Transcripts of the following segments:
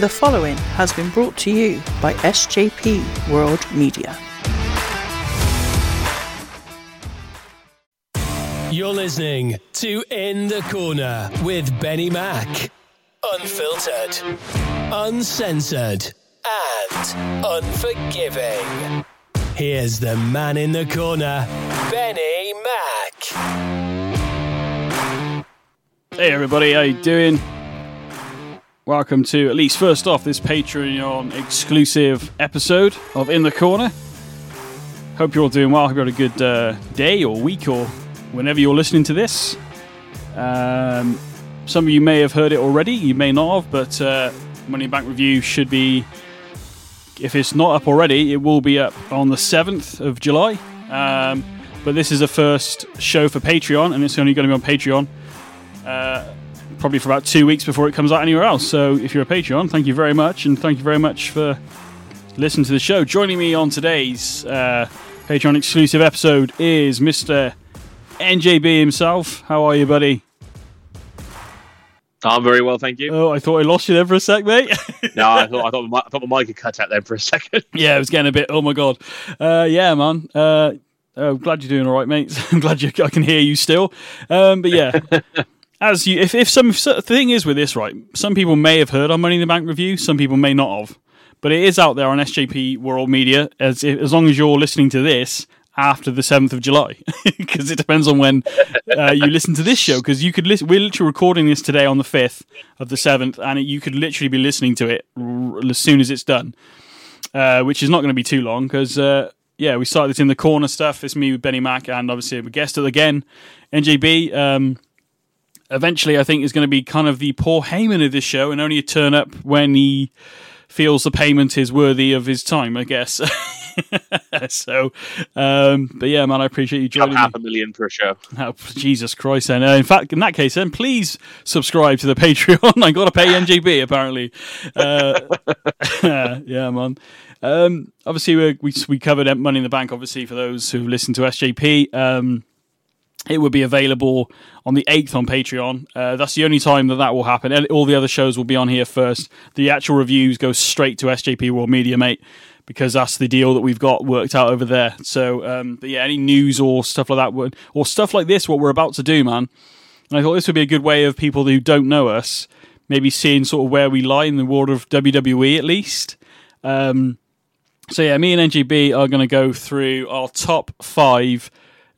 The following has been brought to you by SJP World Media. You're listening to In the Corner with Benny Mack. Unfiltered, uncensored, and unforgiving. Here's the man in the corner, Benny Mack. Hey everybody, how you doing? Welcome to at least first off this Patreon exclusive episode of In the Corner. Hope you're all doing well. Hope you had a good uh, day or week or whenever you're listening to this. Um, some of you may have heard it already, you may not have, but uh, Money Bank Review should be, if it's not up already, it will be up on the 7th of July. Um, but this is a first show for Patreon, and it's only going to be on Patreon. Uh, probably for about two weeks before it comes out anywhere else. So if you're a Patreon, thank you very much, and thank you very much for listening to the show. Joining me on today's uh, Patreon exclusive episode is Mr. NJB himself. How are you, buddy? I'm very well, thank you. Oh, I thought I lost you there for a sec, mate. no, I thought I thought, my, I thought my mic had cut out then for a second. yeah, it was getting a bit. Oh my god. Uh, yeah, man. Uh, I'm glad you're doing all right, mate. I'm glad you, I can hear you still. Um, but yeah, as you, if if some so the thing is with this, right? Some people may have heard on Money in the Bank review. Some people may not have. But it is out there on SJP World Media. As as long as you're listening to this after the 7th of July because it depends on when uh, you listen to this show because you could listen we're literally recording this today on the 5th of the 7th and it, you could literally be listening to it r- as soon as it's done uh, which is not going to be too long because uh, yeah we started this in the corner stuff it's me with Benny Mack and obviously a guest again NJB um, eventually I think is going to be kind of the Paul Heyman of this show and only turn up when he feels the payment is worthy of his time I guess so, um, but yeah, man, I appreciate you joining half me. a million per show. Oh, Jesus Christ! Then, uh, in fact, in that case, then please subscribe to the Patreon. I got to pay NJB apparently. Uh, yeah, man. Um, obviously, we, we we covered Money in the Bank. Obviously, for those who listen to SJP. Um, it will be available on the 8th on Patreon. Uh, that's the only time that that will happen. All the other shows will be on here first. The actual reviews go straight to SJP World Media, mate because that's the deal that we've got worked out over there. So, um, but yeah, any news or stuff like that, would, or stuff like this, what we're about to do, man. And I thought this would be a good way of people who don't know us, maybe seeing sort of where we lie in the world of WWE at least. Um, so yeah, me and NJB are going to go through our top five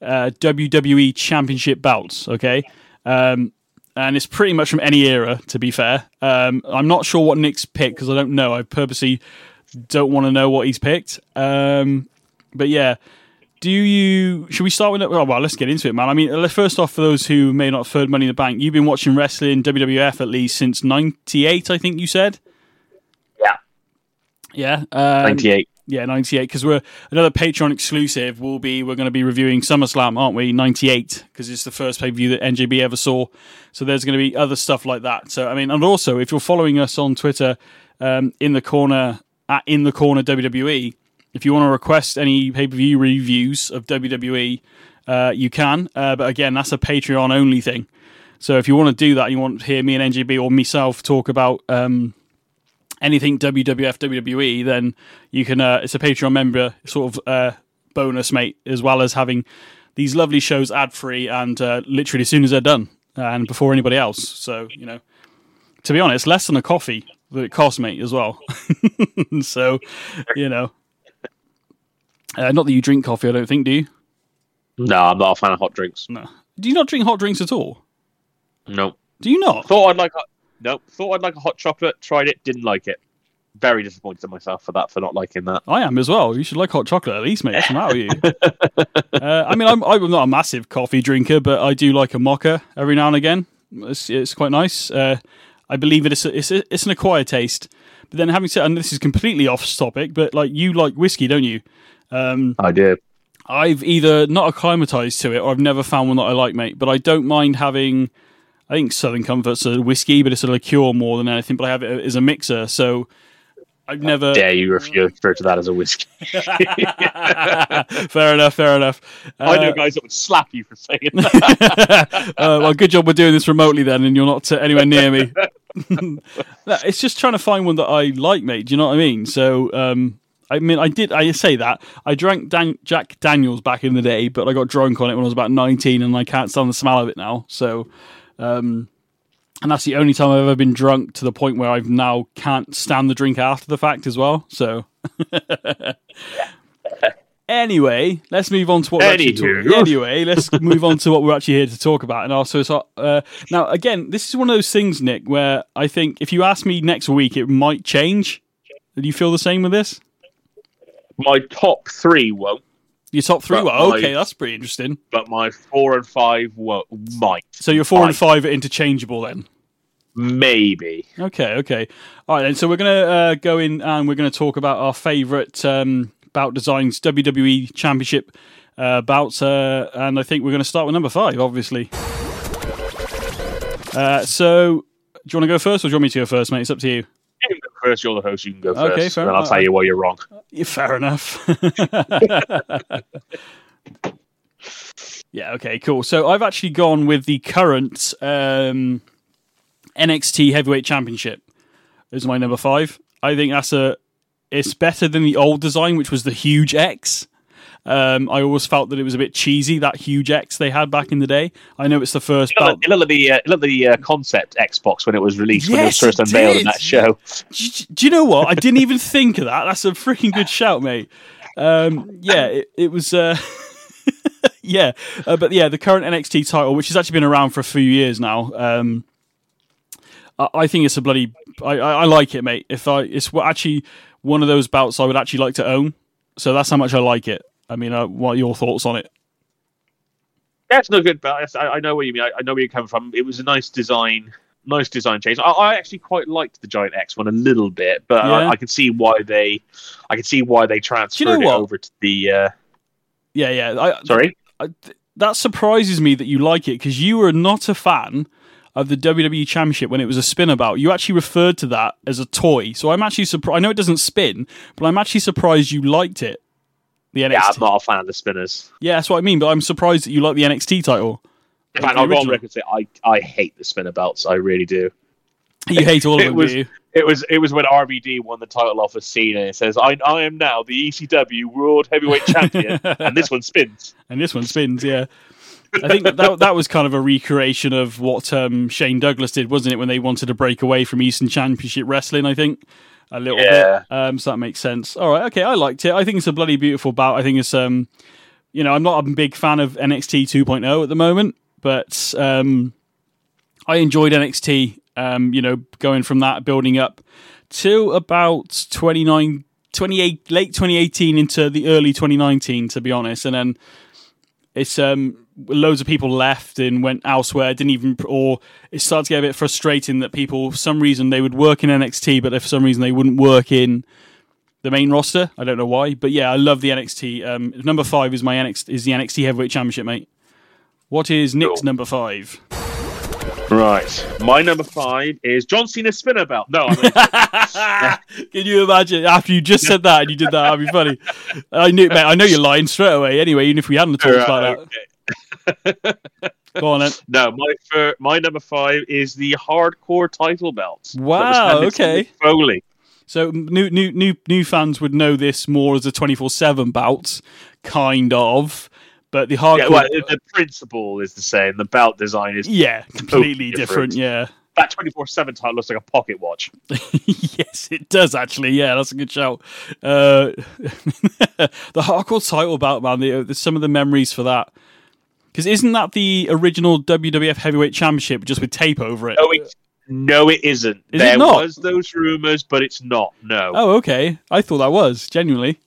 uh, WWE Championship bouts. Okay. Um, and it's pretty much from any era, to be fair. Um, I'm not sure what Nick's picked because I don't know. I purposely don't want to know what he's picked. Um, but yeah, do you? Should we start with? Oh, well, let's get into it, man. I mean, first off, for those who may not have heard Money in the Bank, you've been watching wrestling WWF at least since '98, I think you said. Yeah. Yeah. Um, Ninety-eight. Yeah, 98. Because we're another Patreon exclusive. Will be we're going to be reviewing SummerSlam, aren't we? 98 because it's the first pay per view that NJB ever saw. So there's going to be other stuff like that. So I mean, and also if you're following us on Twitter, um, in the corner at in the corner WWE. If you want to request any pay per view reviews of WWE, uh, you can. Uh, but again, that's a Patreon only thing. So if you want to do that, you want to hear me and NJB or myself talk about um, anything WWF WWE, then you can. Uh, it's a Patreon member sort of uh, bonus, mate, as well as having these lovely shows ad free and uh, literally as soon as they're done and before anybody else. So you know, to be honest, less than a coffee that it costs me as well. so, you know, uh, not that you drink coffee, I don't think, do you? No, I'm not a fan of hot drinks. No. Do you not drink hot drinks at all? No. Do you not? Thought I'd like. A, no. Thought I'd like a hot chocolate. Tried it. Didn't like it. Very disappointed in myself for that for not liking that. I am as well. You should like hot chocolate at least, mate. What's the matter with you? uh, I mean, I'm I'm not a massive coffee drinker, but I do like a mocha every now and again. It's it's quite nice. Uh, I believe it is a, it's a, it's an acquired taste. But then having said, and this is completely off topic, but like you like whiskey, don't you? Um, I did. I've either not acclimatized to it or I've never found one that I like, mate. But I don't mind having. I think Southern Comfort's a whiskey, but it's a liqueur more than anything. But I have it as a mixer, so I've never. Dare you refer, to that as a whiskey? fair enough. Fair enough. I know Uh, guys that would slap you for saying that. uh, well, good job we're doing this remotely then, and you're not uh, anywhere near me. No, it's just trying to find one that I like, mate. Do you know what I mean? So, um, I mean, I did. I say that I drank Dan- Jack Daniels back in the day, but I got drunk on it when I was about nineteen, and I can't stand the smell of it now. So, um, and that's the only time I've ever been drunk to the point where I've now can't stand the drink after the fact as well. So. Anyway, let's move on to what we're actually Anywho. talking. Anyway, let's move on to what we're actually here to talk about. And also, so, uh, now again, this is one of those things, Nick, where I think if you ask me next week, it might change. Do you feel the same with this? My top three won't, Your top three? But Well, my- okay, that's pretty interesting. but my four and five won't, might. So your four and five are interchangeable then. Maybe. Okay, okay. All right, then. So we're going to uh, go in and we're going to talk about our favourite um, bout designs, WWE Championship uh, bouts, uh, and I think we're going to start with number five, obviously. Uh, so, do you want to go first, or do you want me to go first, mate? It's up to you. You can go first. You're the host. You can go Okay, first. fair and I'll tell you why you're wrong. Yeah, fair enough. yeah, okay, cool. So I've actually gone with the current um, NXT Heavyweight Championship as my number five. I think that's a it's better than the old design, which was the huge X. Um, I always felt that it was a bit cheesy that huge X they had back in the day. I know it's the first It looked belt. like, it looked like the, uh, looked like the uh, concept Xbox when it was released, when it was Yes, first it unveiled did. in that show. Do, do you know what? I didn't even think of that. That's a freaking good shout, mate. Um, yeah, it, it was. Uh, yeah, uh, but yeah, the current NXT title, which has actually been around for a few years now. Um, I, I think it's a bloody. I, I, I like it, mate. If I, it's actually one of those bouts I would actually like to own. So that's how much I like it. I mean, uh, what are your thoughts on it? That's no good, but I, I know what you mean. I, I know where you're coming from. It was a nice design, nice design change. I, I actually quite liked the Giant X one a little bit, but Yeah. I, I can see why they, I can see why they transferred know it over to the. Uh, Yeah, yeah. I, sorry, I, th- that surprises me that you like it because you were not a fan of the WWE Championship when it was a spinabout. You actually referred to that as a toy. So I'm actually surprised. I know it doesn't spin, but I'm actually surprised you liked it. The NXT. yeah, I'm not a fan of the spinners. Yeah, that's what I mean. But I'm surprised that you like the NXT title. In fact, I'll go on record say I, I hate the spinner belts. I really do. You hate all of It them, was- do you? It was it was when RVD won the title off of Cena. It says, "I I am now the ECW World Heavyweight Champion," and this one spins. and this one spins. Yeah, I think that that was kind of a recreation of what um, Shane Douglas did, wasn't it? When they wanted to break away from Eastern Championship Wrestling, I think a little Yeah. bit. Um, so that makes sense. All right, okay, I liked it. I think it's a bloody beautiful bout. I think it's um, you know, I'm not a big fan of NXT 2.0 at the moment, but um, I enjoyed NXT. Um, you know, going from that building up to about 29, 28, late 2018 into the early 2019, to be honest, and then it's um loads of people left and went elsewhere didn't even or it started to get a bit frustrating that people for some reason they would work in NXT but for some reason they wouldn't work in the main roster I don't know why but yeah I love the NXT um number 5 is my NXT is the NXT Heavyweight Championship mate what is Nick's Cool. number 5 Right. My number five is John Cena's spinner belt. No, I mean, Can you imagine after you just said that and you did that? That'd be funny. I knew, mate. I know you're lying straight away. Anyway, even if we hadn't talked about okay. that, go on then. No, my fir- my number five is the hardcore title belt. Wow, okay. Foley. So new new new new fans would know this more as a twenty four seven bout, kind of. But the hardcore, Yeah, well, the principle is the same. The belt design is yeah, completely different. different. Yeah, that twenty four seven title looks like a pocket watch. yes, it does actually. Yeah, that's a good shout. Uh, the hardcore title bout, man. The, there's some of the memories for that. Because isn't that the original WWF Heavyweight Championship just with tape over it? No, it, no, it isn't. Is it there not? was those rumors, but it's not. No, Oh, okay. I thought that was genuinely.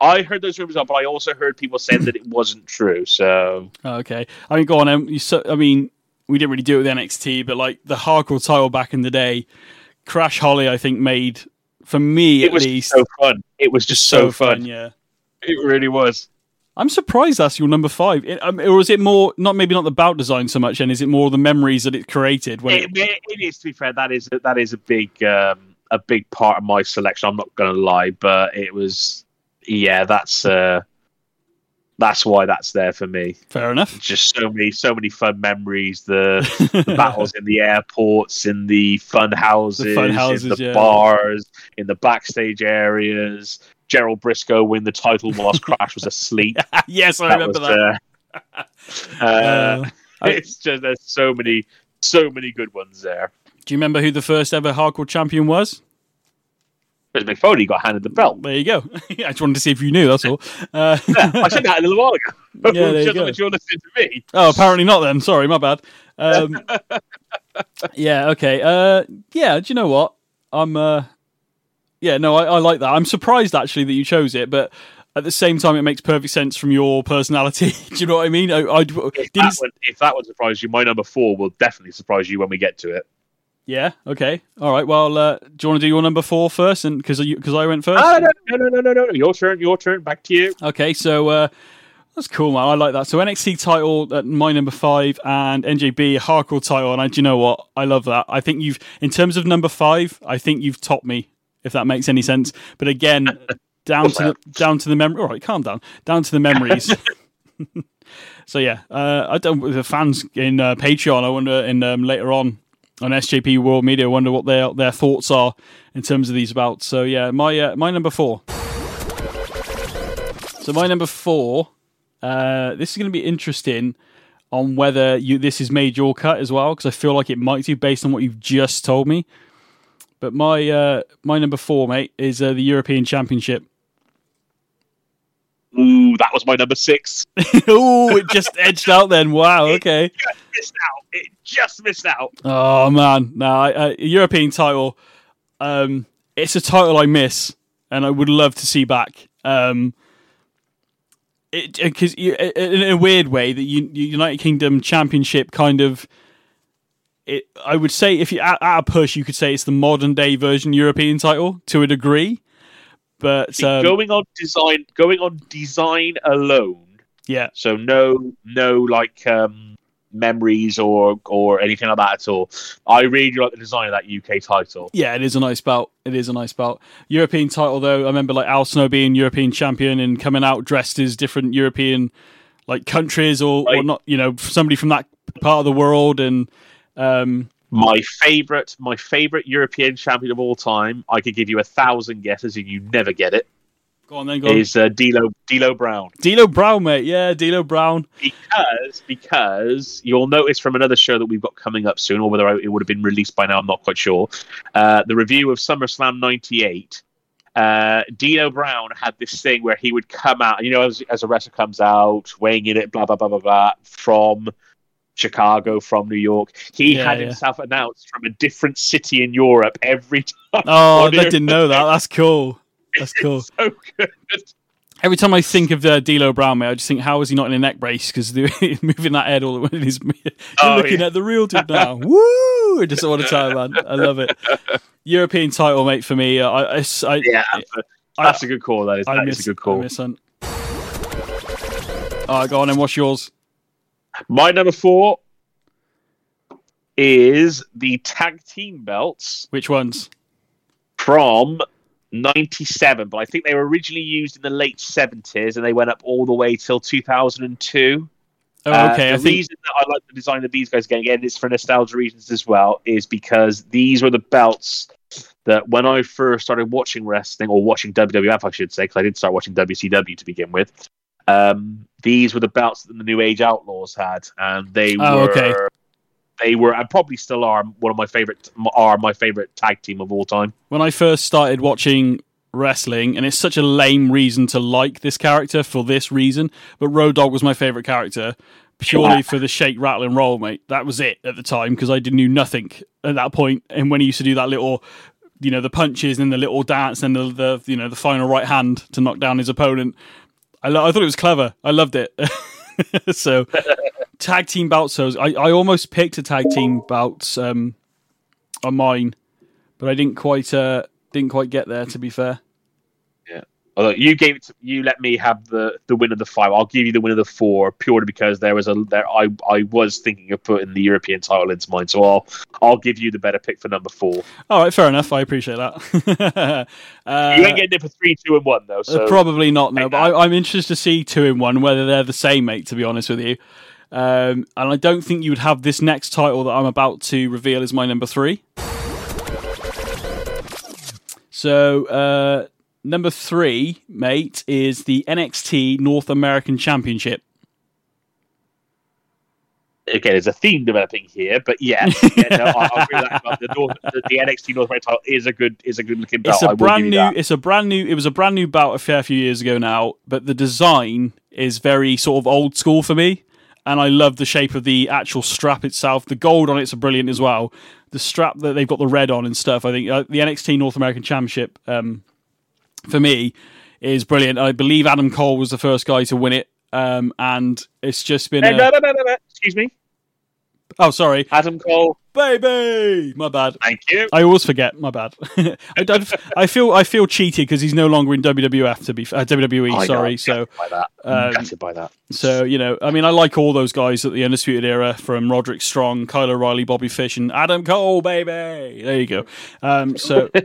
I heard those rumors, but I also heard people saying that it wasn't true. So Oh, okay. I mean, go on. Um, you, so, I mean, we didn't really do it with NXT, but like the hardcore title back in the day, Crash Holly, I think, made for me it at was least so fun. It was just so, fun. Yeah. It really was. I'm surprised that's your number five. It, um, or is it more not maybe not the bout design so much, and is it more the memories that it created when It, it, it is to be fair. That is that is a big um, a big part of my selection. I'm not going to lie, but it was yeah. That's uh, that's why that's there for me. Fair enough. Just so many, so many fun memories. The, the battles in the airports, in the fun houses, The fun houses, in the yeah. bars, in the backstage areas. Gerald Brisco win the title whilst Crash was asleep. yes, I That remember was, that. uh, uh, Uh, it's just there's so many, so many good ones there. do you remember who the first ever hardcore champion was? Chris McFoley got handed the belt. There you go. I just wanted to see if you knew. That's all. Uh, Yeah, I said that a little while ago. Yeah, there you go. you're listening to me. oh, apparently not. Then sorry, my bad. Um, yeah. Okay. Uh, yeah. Do you know what? I'm. Uh, yeah. No, I, I like that. I'm surprised actually that you chose it, but at the same time, it makes perfect sense from your personality. do you know what I mean? I, I If that, would, if that would surprise you, my number four will definitely surprise you when we get to it. Yeah. Okay. All right. Well, uh, do you want to do your number four first? And because because I went first. Ah, no, no, no, no, no, no, no. Your turn. Your turn. Back to you. Okay, so uh, that's cool, man. I like that. So NXT title at my number five and NJB hardcore title, and I, do you know what? I love that. I think you've, in terms of number five, I think you've topped me, if that makes any sense. But again, down to the down to the memory. All right, calm down. Down to the memories. so yeah, uh, I don't. With the fans in uh, Patreon, I wonder, in um, later on on SJP World Media, I wonder what their their thoughts are in terms of these bouts. So yeah, my uh, my number four. So my number four, uh, this is going to be interesting on whether you this has made your cut as well because I feel like it might do based on what you've just told me. But my uh, my number four, mate, is uh, the European Championship. Ooh, that was my number six. oh, it just edged out then. Wow. Okay. Just missed out. It just missed out. Oh man, no, I, uh, European title. Um, it's a title I miss, and I would love to see back. Um, it because in a weird way, the United Kingdom Championship kind of. It, I would say if you at, at a push, you could say it's the modern day version European title to a degree, but See, um, going on design, going on design alone. yeah, So no, no like um, memories or or anything like that at all. I really like the design of that UK title. Yeah, it is a nice belt. It is a nice belt. European title though, I remember like Al Snow being European champion and coming out dressed as different European like countries or, or not, you know, somebody from that part of the world and um My favorite, my favorite European champion of all time. I could give you a thousand guesses and you never get it. go on then go on. Is uh, D'Lo D'Lo Brown D'Lo Brown, mate. Yeah, D'Lo Brown. because because you'll notice from another show that we've got coming up soon, or whether it would have been released by now, I'm not quite sure. Uh, the review of SummerSlam '98. Uh, D'Lo Brown had this thing where he would come out, you know, as, as a wrestler comes out, weighing in it, blah blah blah blah blah, from Chicago, from New York. He Yeah, had yeah. himself announced from a different city in Europe every time. Oh, I didn't know that. That's cool. That's cool. so good. Every time I think of uh, D'Lo Brown, mate, I just think, how is he not in a neck brace? Because moving that head all the way, in he's you're Oh, looking yeah. at the real dude now. Woo! I just all the time, man. I love it. European title, mate, for me. uh, I, I, I, Yeah, that's a, good call. That is, I that miss, is a good I call. miss Hunt. All right, go on and What's yours? My number four is the tag team belts Which ones? from 97, but I think they were originally used in the late 70s and they went up all the way till 2002. Oh, Uh, okay. the I think reason that I like the design of these guys again, again, it's for nostalgia reasons as well, is because these were the belts that when I first started watching wrestling or watching WWF, I should say, because I did start watching WCW to begin with. Um, these were the belts that the New Age Outlaws had, and they Oh, were. okay. They were, and probably still are, one of my favorite. Are my favorite tag team of all time. when I first started watching wrestling, and it's such a lame reason to like this character for this reason, but Road Dogg was my favorite character purely for the shake, rattle, and roll, mate. That was it at the time because I did knew nothing at that point. And when he used to do that little, you know, the punches and the little dance and the, the you know the final right hand to knock down his opponent, I, lo- I thought it was clever. I loved it. so tag team bouts. So I, I almost picked a tag team bouts um, on mine, but I didn't quite uh, didn't quite get there. To be fair, Although you gave it, to, you let me have the the win of the five. I'll give you the win of the four purely because there was a there. I I was thinking of putting the European title into mine, so I'll I'll give you the better pick for number four. All right, fair enough. I appreciate that. uh, you ain't getting it for three, two, and one though. So. Probably not. No, but I, I'm interested to see two in one whether they're the same, mate. To be honest with you. Um, and I don't think you would have this next title that I'm about to reveal as my number three. So, uh, number three, mate, is the NXT North American Championship. Okay, there's a theme developing here, but yeah, yeah no, I, I the, North, the, the, NXT North American title is a good is a good looking belt. It's a brand new. It's a brand new. It was a brand new belt a fair few years ago now, but the design is very sort of old school for me and I love the shape of the actual strap itself. The gold on it's brilliant as well. The strap that they've got the red on and stuff. I think uh, the NXT North American Championship um, for me is brilliant. I believe Adam Cole was the first guy to win it, um, and it's just been. Hey, a... no, no, no, no, Excuse me. Oh, sorry. Adam Cole. Baby, my bad. Thank you. I always forget. My bad. I, don't, I feel I feel cheated because he's no longer in WWF to be uh, WWE. I sorry. So by that. Um, gutted by that. So you know, I mean, I like all those guys at the Undisputed Era, from Roderick Strong, Kyle O'Reilly, Bobby Fish, and Adam Cole. Baby, there you go. Um, so.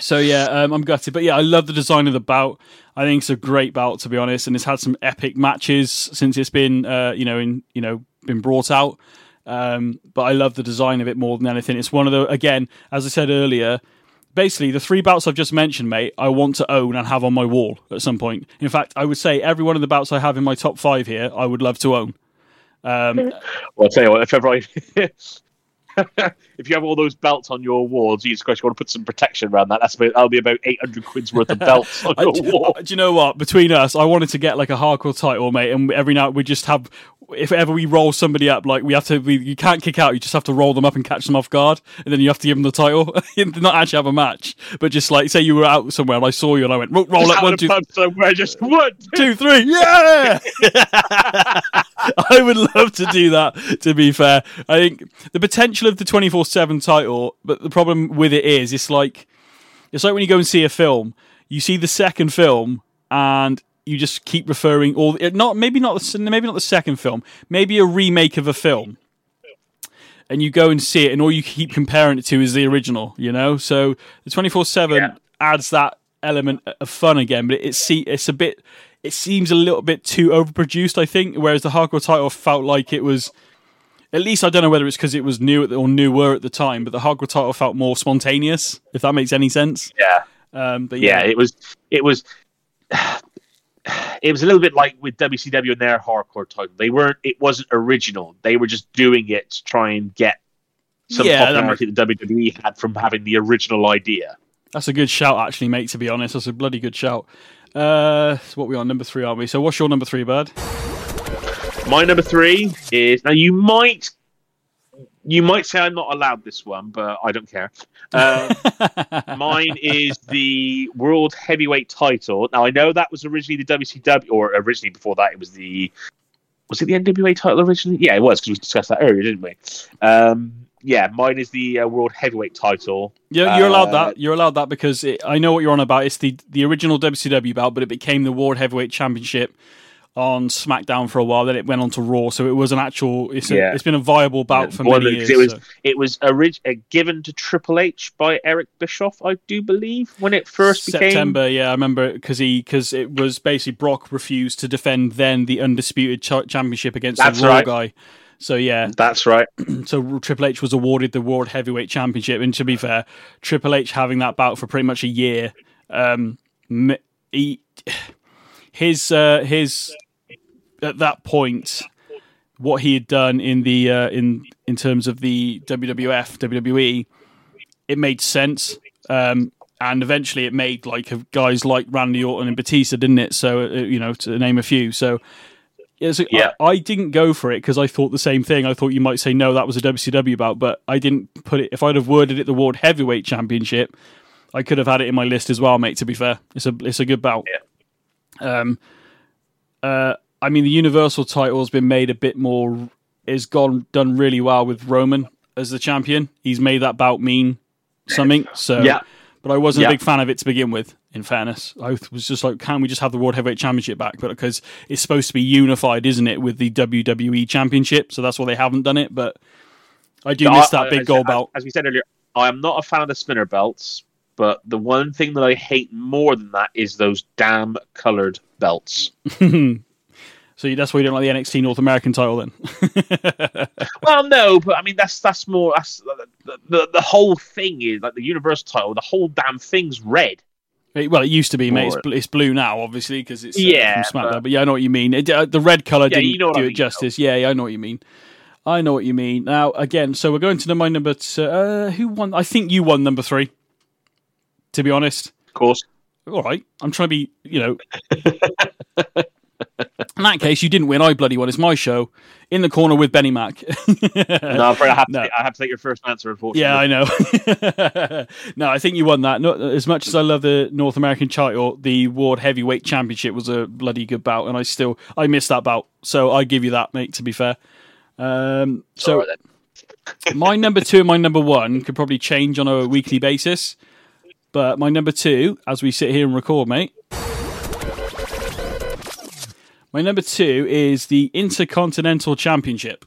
So yeah, um, I'm gutted, but yeah, I love the design of the bout. I think it's a great bout to be honest, and it's had some epic matches since it's been, uh, you know, in you know, been brought out. Um, but I love the design of it more than anything. It's one of the again, as I said earlier, basically the three bouts I've just mentioned, mate. I want to own and have on my wall at some point. In fact, I would say every one of the bouts I have in my top five here, I would love to own. Um, well, I'll tell you what, if ever I if you have all those belts on your wall, Jesus Christ, you want to put some protection around that. That's about, that'll be about eight hundred quid's worth of belts on your do, wall. Do you know what? Between us, I wanted to get like a hardcore title, mate, and every night we just have. If ever we roll somebody up, like we have to, we, you can't kick out. You just have to roll them up and catch them off guard, and then you have to give them the title. Not actually have a match, but just like say you were out somewhere and I saw you and I went roll, roll up one, two, somewhere, just one, two, three, yeah. I would love to do that. To be fair, I think the potential of the twenty four seven title, but the problem with it is, it's like it's like when you go and see a film, you see the second film and you just keep referring all not maybe not the, maybe not the second film, maybe a remake of a film. And you go and see it, and all you keep comparing it to is the original, you know. So the twenty four seven adds that element of fun again, but it's it's a bit it seems a little bit too overproduced, I think. Whereas the hardcore title felt like it was at least I don't know whether it's because it was new or newer at the time, but the hardcore title felt more spontaneous. If that makes any sense. Yeah. Um, but yeah. yeah, it was. It was. It was a little bit like with WCW and their hardcore title. They weren't. It wasn't original. They were just doing it to try and get some Yeah, that popularity that WWE had from having the original idea. That's a good shout, actually, mate. To be honest, that's a bloody good shout. Uh, so what we are number three, aren't we? So what's your number three, bud? My number three is now you might you might say I'm not allowed this one, but I don't care. Um, mine is the world heavyweight title. Now I know that was originally the WCW, or originally before that it was the was it the NWA title originally? Yeah, it was because we discussed that earlier, didn't we? Um, yeah, mine is the uh, world heavyweight title. Yeah, you're allowed Uh, that. You're allowed that because it, I know what you're on about. It's the the original WCW belt, but it became the World Heavyweight Championship on SmackDown for a while. Then it went on to Raw, so it was an actual. It's a, Yeah. it's been a viable bout for many years. it was so- it was orig- uh, given to Triple H by Eric Bischoff, I do believe, when it first became. September, yeah, I remember because he because it was basically Brock refused to defend then the undisputed ch- championship against That's the Raw right. guy. So yeah, That's right. so Triple H was awarded the World Heavyweight Championship, and to be fair, Triple H having that bout for pretty much a year, um, he, his uh, his at that point, what he had done in the uh, in in terms of the WWF WWE, it made sense. Um, and eventually, it made like guys like Randy Orton and Batista, didn't it? So uh, you know, to name a few. So yeah, so Yeah. I, I didn't go for it because I thought the same thing. I thought you might say no, that was a WCW bout, but I didn't put it. If I'd have worded it the World Heavyweight Championship, I could have had it in my list as well, mate. To be fair, it's a it's a good bout. Um, uh, I mean, the Universal title has been made a bit more. Is gone done really well with Roman as the champion. He's made that bout mean something. So Yeah. but I wasn't Yeah. a big fan of it to begin with. In fairness, I was just like, can we just have the World Heavyweight Championship back? But because it's supposed to be unified, isn't it, with the WWE Championship? So that's why they haven't done it. But I do No, miss I- that big as- gold belt. As we said earlier, I am not a fan of the spinner belts, but the one thing that I hate more than that is those damn coloured belts. so that's why you don't like the NXT North American title then. well, no, but I mean that's that's more that's the, the the whole thing is like the Universal title. The whole damn thing's red. It- well, it used to be, mate. It's, bl- it's blue now, obviously, because it's uh, Yeah, from SmackDown. But, but- yeah, I know what you mean. It, uh, the red color Yeah, didn't you know do I it mean, justice. Yeah, yeah, I know what you mean. I know what you mean. Now, again, so we're going to the my number. T- uh, who won? I think you won number three. To be honest, Of course, all right. I'm trying to be, you know. In that case, you didn't win. I bloody won. It's my show. In the corner with Benny Mack. no, I'm afraid I have to. No. I have to take your first answer, unfortunately. Yeah, I know. no, I think you won that. Not, as much as I love the North American title, the World Heavyweight Championship was a bloody good bout, and I still I missed that bout. So I give you that, mate. To be fair, um, so right, my number two and my number one could probably change on a weekly basis, but my number two, as we sit here and record, mate. My number two is the Intercontinental Championship,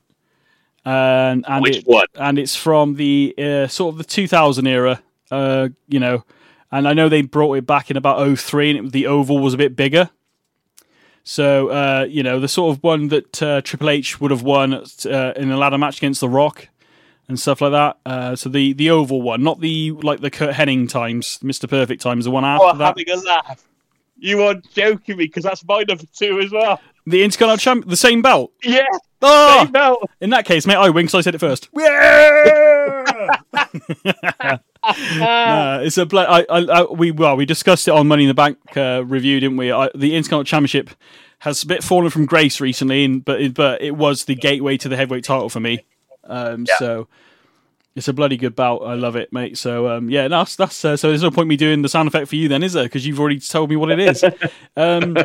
and and Which it- one? and it's from the uh, sort of the 2000 era, uh, you know. And I know they brought it back in about 03 and it, the oval was a bit bigger. So, uh, you know, the sort of one that uh, Triple H would have won uh, in a ladder match against The Rock and stuff like that. Uh, so the the oval one, not the like the Curt Hennig times, Mr. Perfect times, the one after Oh, that. having a laugh. You are joking me because that's my number two as well. The Intercontinental Champ, the same belt. Yeah, Oh, no. in that case, mate, I win because I said it first. Yeah! Uh, it's a bla- I, I, I, we well we discussed it on Money in the Bank uh, review, didn't we? I, the Intercontinental Championship has a bit fallen from grace recently, and, but it, but it was the gateway to the heavyweight title for me. Um, So it's a bloody good bout. I love it, mate. So um, yeah, that's that's uh, so. There's no point me doing the sound effect for you then, is there? Because you've already told me what it is. um,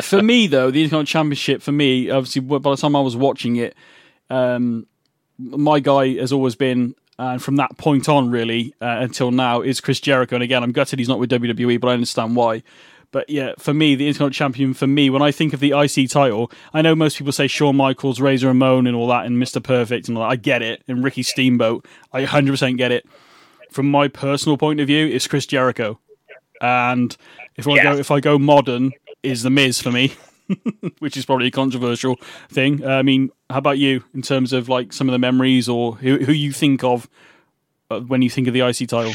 for me though, the Intercontinental Championship for me, obviously, by the time I was watching it, um, my guy has always been, and from that point on, really uh, until now, is Chris Jericho. And again, I'm gutted he's not with WWE, but I understand why. But yeah, for me, the Intercontinental Champion, for me, when I think of the IC title, I know most people say Shawn Michaels, Razor Ramon, and all that, and Mr. Perfect, and all that. I get it. And Ricky Steamboat, I 100% get it. From my personal point of view, it's Chris Jericho. And if I Yeah. go if I go modern, is the Miz for me, which is probably a controversial thing. Uh, I mean, how about you in terms of like some of the memories or who who you think of uh, when you think of the IC title?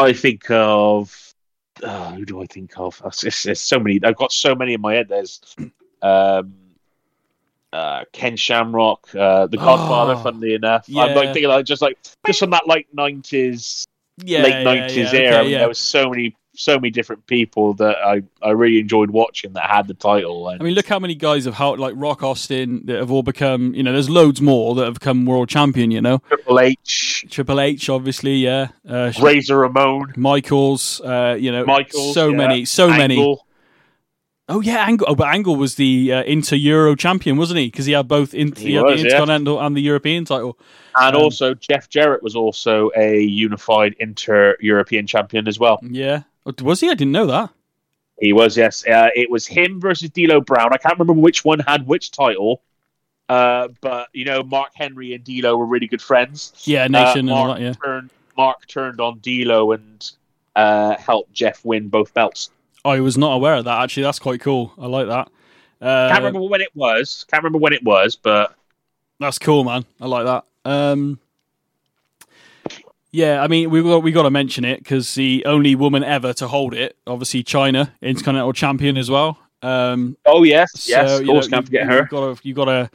I think of uh, who do I think of? It's, it's so many. I've got so many in my head. There's um, uh, Ken Shamrock, uh, The Godfather. Oh, funnily enough, I'm like thinking like just like just from that like nineties, Yeah, late yeah, nineties yeah, era. okay, I mean, yeah. There was so many, so many different people that I I really enjoyed watching that had the title. And I mean, look how many guys have helped, like Rock Austin, that have all become. You know, there's loads more that have become world champion. You know, Triple H, Triple H, obviously, yeah. Uh, Razor Ramon, Michaels, uh, you know, Michaels, so yeah, many, so many. Angle. Oh yeah, Angle. Oh, but Angle was the uh, Inter Euro champion, wasn't he? Because he had both in, He he had was, the yeah. And the European title. And Um, also, Jeff Jarrett was also a unified inter-European champion as well. Yeah, was he? I didn't know that. He was, yes. Uh, it was him versus D'Lo Brown. I can't remember which one had which title, uh, but you know, Mark Henry and D'Lo were really good friends. Yeah, Uh, Nation and all Mark that. Yeah. Turned, Mark turned on D'Lo and uh, helped Jeff win both belts. I was not aware of that. Actually, that's quite cool. I like that. Uh, Can't remember when it was. Can't remember when it was, but That's cool, man. I like that. Um, yeah, I mean, we got we got to mention it because the only woman ever to hold it, obviously Chyna, Intercontinental Champion as well. Um, oh yes, yes, of course, know, can't forget her. You got to you got to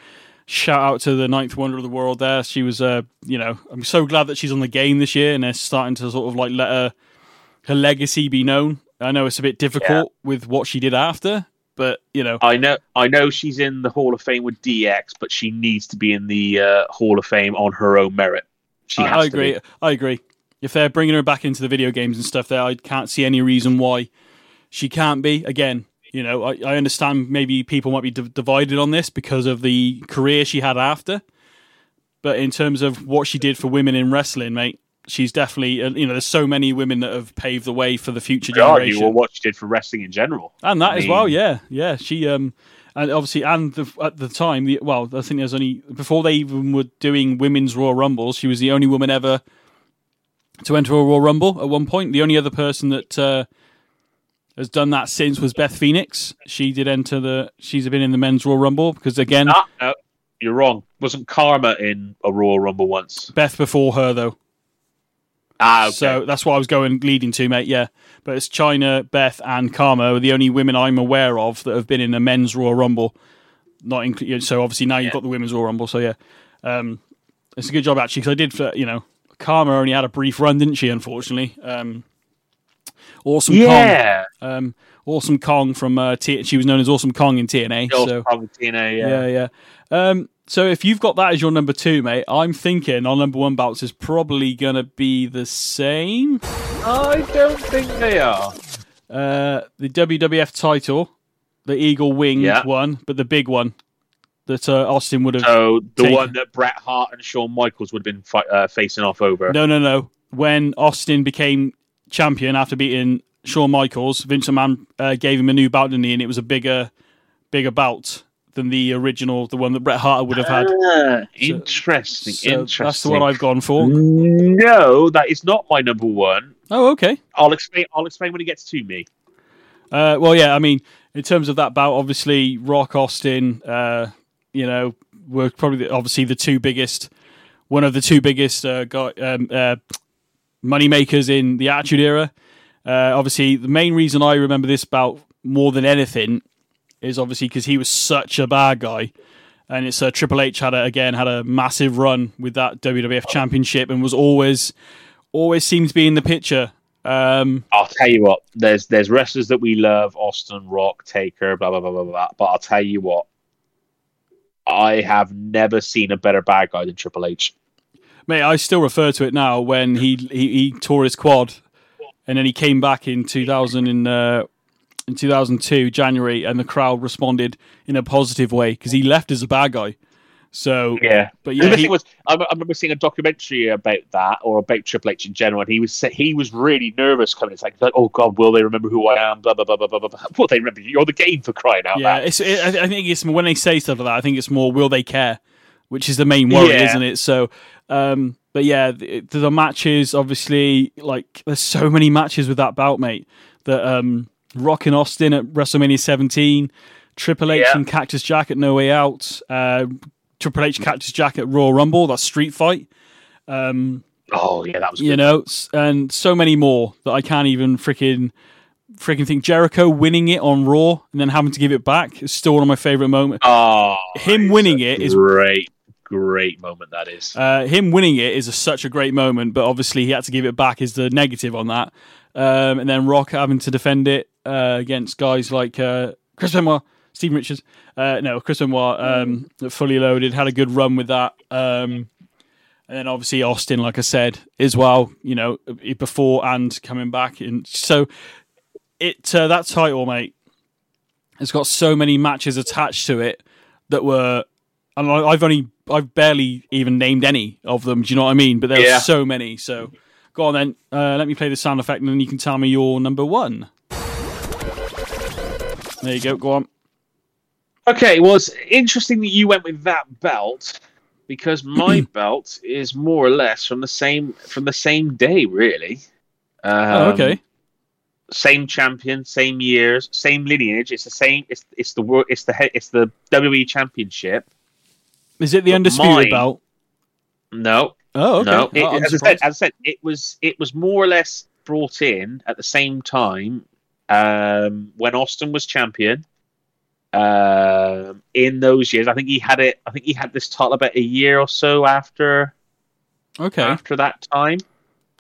shout out to the ninth wonder of the world. There, she was. Uh, you know, I'm so glad that she's on the game this year, and they're starting to sort of like let her her legacy be known. I know it's a bit difficult with what she did after, but you know, I know, I know she's in the Hall of Fame with DX, but she needs to be in the uh, Hall of Fame on her own merit. She I, I agree. be. I agree. If they're bringing her back into the video games and stuff, there, I can't see any reason why she can't be. Again, you know, I, I understand maybe people might be d- divided on this because of the career she had after, but in terms of what she did for women in wrestling, mate, she's definitely uh, you know there's so many women that have paved the way for the future argue generation or what she did for wrestling in general. and that I as well. Yeah, yeah. She um and obviously and the, at the time, the, well, I think there's only before they even were doing women's Royal Rumbles, she was the only woman ever to enter a Royal Rumble at one point. The only other person that uh, has done that since was Beth Phoenix. She did enter the. She's been in the men's Royal Rumble because again, Ah, no, you're wrong. Wasn't Kharma in a Royal Rumble once? Beth before her though. Ah, okay. So that's what I was going leading to, mate. Yeah, but it's Chyna, Beth, and Kharma are the only women I'm aware of that have been in a men's Royal Rumble. Not included. So obviously now you've got the women's Royal Rumble. So yeah, um, it's a good job actually because I did. For, you know, Kharma only had a brief run, didn't she? Unfortunately. Um, awesome yeah. Kong. Um, awesome Kong from uh, T- she was known as Awesome Kong in TNA. The So TNA, yeah. yeah, yeah. Um, so if you've got that as your number two, mate, I'm thinking our number one bouts is probably gonna be the same. I don't think they are. Uh, the WWF title, the Eagle Wing Yeah. one, but the big one that uh, Austin would have. So the Take- one that Bret Hart and Shawn Michaels would have been fi- uh, facing off over. No, no, no. When Austin became champion after beating Shawn Michaels, Vince McMahon uh, gave him a new bout, didn't he? And it was a bigger, bigger bout than the original, the one that Bret Hart would have had. Ah, interesting. So interesting. that's the one I've gone for. No, that is not my number one. Oh, okay. I'll explain. I'll explain when it gets to me. Uh, well, yeah, I mean, in terms of that bout, obviously Rock Austin, uh, you know, were probably the, obviously the two biggest, one of the two biggest uh, guy, um, uh, money makers in the Attitude Era. Uh, obviously, the main reason I remember this bout more than anything is obviously because he was such a bad guy. And it's uh, Triple H had a, again had a massive run with that WWF Championship and was always always seemed to be in the picture. Um, I'll tell you what. There's there's wrestlers that we love: Austin, Rock, Taker, blah blah blah blah blah. But I'll tell you what. I have never seen a better bad guy than Triple H. Mate, I still refer to it now when he he, he tore his quad, and then he came back in two thousand in uh, in two thousand two January, and the crowd responded in a positive way because he left as a bad guy. So, Yeah, but the yeah, thing he, was, I, I remember seeing a documentary about that, or about Triple H in general, and he was he was really nervous coming. It's like, oh God, will they remember who I am? Blah blah blah blah blah. blah. Will they remember you're the game for crying out yeah, loud? it's it, I think it's when they say stuff like that. I think it's more will they care, which is the main worry, Yeah. isn't it? So, um, but yeah, the, the matches obviously like there's so many matches with that bout, mate. That um, Rock and Austin at WrestleMania 17, Triple H Yeah. and Cactus Jack at No Way Out, uh, Triple H Cactus Jack at Royal Rumble, that street fight. Um, Oh yeah, that was you good. know, and so many more that I can't even freaking freaking think. Jericho winning it on Raw and then having to give it back is still one of my favorite moments. Oh, Him winning it is- great, great moment. That is. Uh, him winning it is a, such a great moment, but obviously he had to give it back is the negative on that. Um, and then Rock having to defend it uh, against guys like uh, Chris Benoit, Stephen Richards. Uh, no, Chris Benoit, um, fully loaded, had a good run with that. Um, and then obviously Austin, like I said, as well. You know, before and coming back, and so it uh, that title, mate, has got so many matches attached to it that were and I- I've only I've barely even named any of them. Do you know what I mean? But there Yeah. are so many. So go on then. Uh, let me play the sound effect, and then you can tell me your number one. There you go. Go on. Okay, well, it's interesting that you went with that belt because my belt is more or less from the same from the same day, really. Um, oh, okay. Same champion, same years, same lineage. It's the same. It's it's the wor- it's the he- it's the WWE Championship. Is it the but undisputed mine- belt? No, Oh, okay. no. It- Oh, as I said, as I said, it was it was more or less brought in at the same time um, when Austin was champion. Um, in those years, I think he had it. I think he had this title about a year or so after okay. after that time.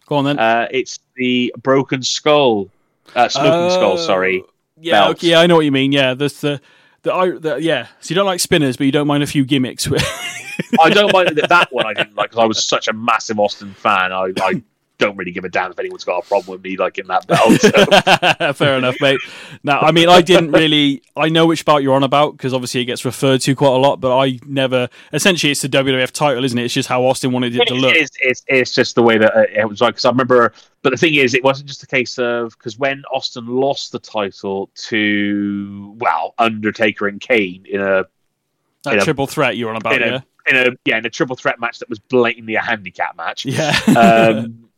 Go on then. Uh, it's the Broken Skull, uh, Smoking Skull. Oh, Sorry, Yeah. belt. Okay, yeah, I know what you mean. Yeah. There's the. The, I, the, yeah, so you don't like spinners, but you don't mind a few gimmicks. I don't mind that, that one. I didn't like because I was such a massive Austin fan. I, I don't really give a damn if anyone's got a problem with me like in that belt. So. Fair enough, mate. Now, I mean, I didn't really. I know which belt you're on about because obviously it gets referred to quite a lot, but I never. Essentially, it's the WWF title, isn't it? It's just how Austin wanted it to look. It's, it's, it's just the way that it was like. Because I remember, but the thing is, it wasn't just a case of because when Austin lost the title to well Undertaker and Kane in a that in a- triple threat you're on about, in a, yeah. in a yeah in a triple threat match that was blatantly a handicap match. Yeah. um,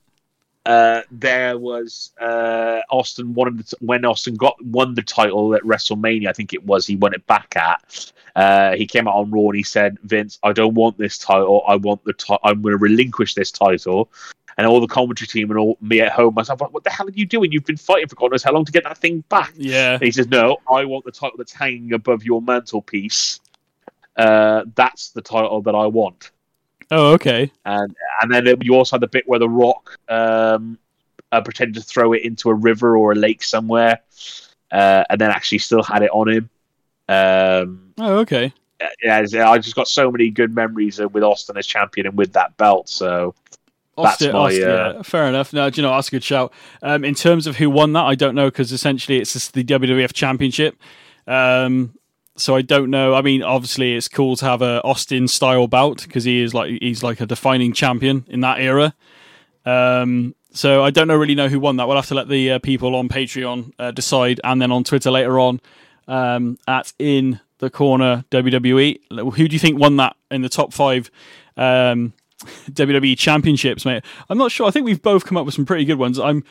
uh, there was uh, Austin wanted the t- when Austin got won the title at WrestleMania. I think it was he won it back at. Uh, he came out on Raw and he said, "Vince, I don't want this title. I want the ti- I'm going to relinquish this title." And all the commentary team and all me at home, myself, like, what the hell are you doing? You've been fighting for God knows how long to get that thing back. yeah. And he says, "No, I want the title that's hanging above your mantelpiece. Uh, that's the title that I want." Oh, okay. and and then you also had the bit where the Rock um, uh, pretended to throw it into a river or a lake somewhere, uh, and then actually still had it on him. Um, Oh, okay. yeah, I just got so many good memories with Austin as champion and with that belt. So That's my, Austin, uh, yeah, fair enough. No, do you know, that's a good shout. Um, in terms of who won that, I don't know because essentially it's just the WWF Championship. Um, so I don't know. I mean, obviously it's cool to have a Austin style bout because he is like he's like a defining champion in that era. Um, so I don't know really know who won that. We'll have to let the uh, people on Patreon uh, decide, and then on Twitter later on um, at in the corner WWE. Who do you think won that in the top five? Um, WWE championships, mate. I'm not sure. I think we've both come up with some pretty good ones. I'm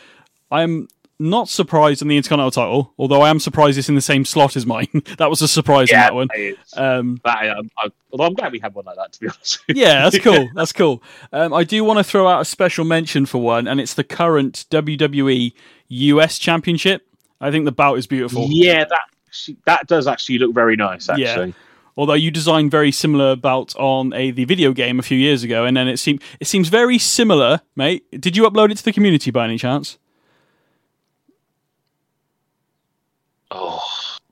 I'm not surprised in the Intercontinental title, although I am surprised it's in the same slot as mine. that was a surprise in that one. Um, That, um, I, although I'm glad we had one like that, to be honest. yeah, that's cool. That's cool. Um, I do want to throw out a special mention for one, and it's the current WWE US Championship. I think the bout is beautiful. yeah, that that does actually look very nice. Yeah. Actually, Although you designed very similar bout on a the video game a few years ago, and then it seemed it seems very similar, mate. Did you upload it to the community by any chance?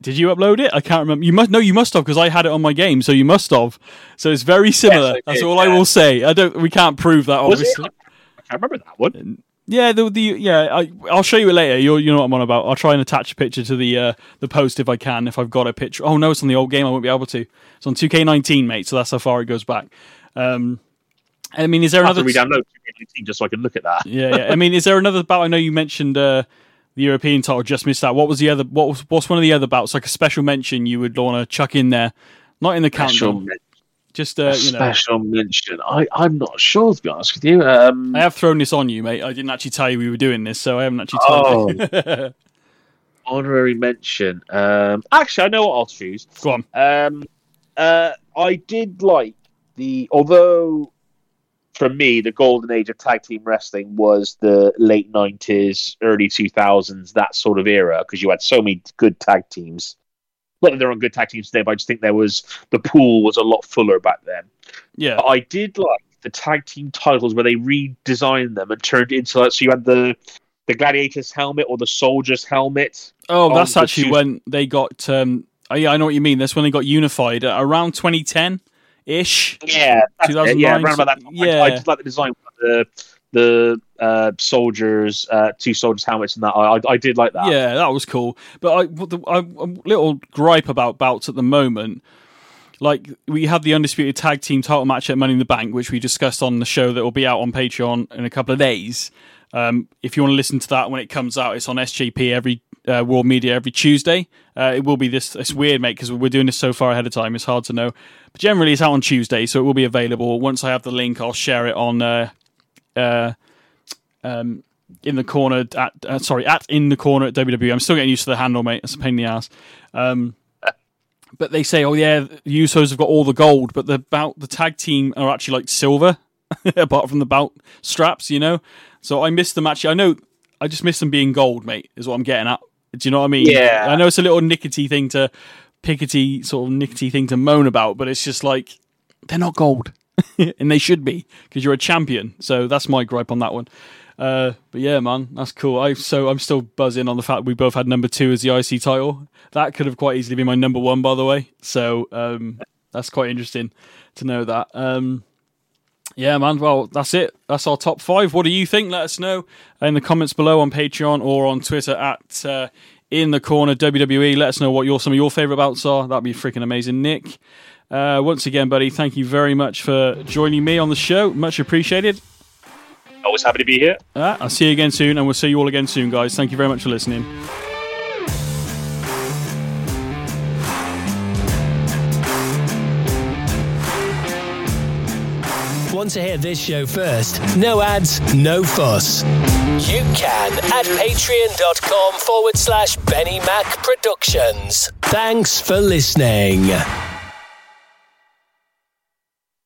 Did you upload it? I can't remember. You must no, you must have because I had it on my game, so you must have. So it's very similar. I That's all I will say. I don't. We can't prove that, was it? obviously. I can't remember that one. Yeah, the, the yeah. I, I'll show you it later. You you know what I'm on about. I'll try and attach a picture to the uh, the post if I can. If I've got a picture. Oh no, it's on the old game. I won't be able to. It's on 2K19, mate. So that's how far it goes back. Um, I mean, is there I have to another? re-download 2K19 just so I can look at that. yeah, yeah. I mean, is there another bout? I know you mentioned uh, the European title. Just missed that. What was the other? What was what's one of the other bouts? Like a special mention you would want to chuck in there, not in the countdown. men- Just uh, you know, special mention. I, I'm not sure to be honest with you. Um, I have thrown this on you, mate. I didn't actually tell you we were doing this, so I haven't actually told you. honorary mention. Um, actually, I know what I'll choose. Go on. Um, uh, I did like the although for me the golden age of tag team wrestling was the late nineties, early two thousands, that sort of era because you had so many good tag teams. Not that there aren't good tag teams today, but I just think there was the pool was a lot fuller back then. Yeah, But I did like the tag team titles where they redesigned them and turned it into like so you had the the gladiator's helmet or the soldier's helmet. Oh, that's actually two- when they got. Um, oh, yeah, I know what you mean. That's when they got unified uh, around 2010 ish. Yeah, 2009, yeah, around about that time. I- yeah. I, just like the design of the the uh, soldiers, uh, two soldiers' helmets, and that. I, I, I did like that. Yeah, that was cool. But I, the, I, a little gripe about bouts at the moment. Like we have the undisputed tag team title match at Money in the Bank, which we discussed on the show that will be out on Patreon in a couple of days. Um, if you want to listen to that when it comes out, it's on SJP every uh, World Media every Tuesday. Uh, it will be this. It's weird, mate, because we're doing this so far ahead of time. It's hard to know. But generally, it's out on Tuesday, so it will be available. Once I have the link, I'll share it on. Uh, uh, um, in the corner at uh, sorry at in the corner at WWE. I'm still getting used to the handle, mate. It's a pain in the ass. Um, but they say, oh yeah, the Usos have got all the gold, but the bout the tag team are actually like silver, apart from the bout straps, you know. So I missed them actually. I know I just miss them being gold, mate. Is what I'm getting at. Do you know what I mean? Yeah. I know it's a little nickety thing to pickety sort of nickety thing to moan about, but it's just like they're not gold, and they should be because you're a champion. So that's my gripe on that one. Uh, but yeah, man, that's cool. I so I'm still buzzing on the fact we both had number two as the IC title. That could have quite easily been my number one, by the way. So um, that's quite interesting to know that. Um, Yeah, man. Well, that's it. That's our top five. What do you think? Let us know in the comments below on Patreon or on Twitter at uh, in the corner WWE. Let us know what your some of your favorite bouts are. That'd be freaking amazing, Nick. Uh, once again, buddy, thank you very much for joining me on the show. Much appreciated. Always happy to be here. Uh, I'll see you again soon, and we'll see you all again soon, guys. Thank you very much for listening. Want to hear this show first? No ads, no fuss. You can at patreon.com forward slash Benny Mack Productions. Thanks for listening.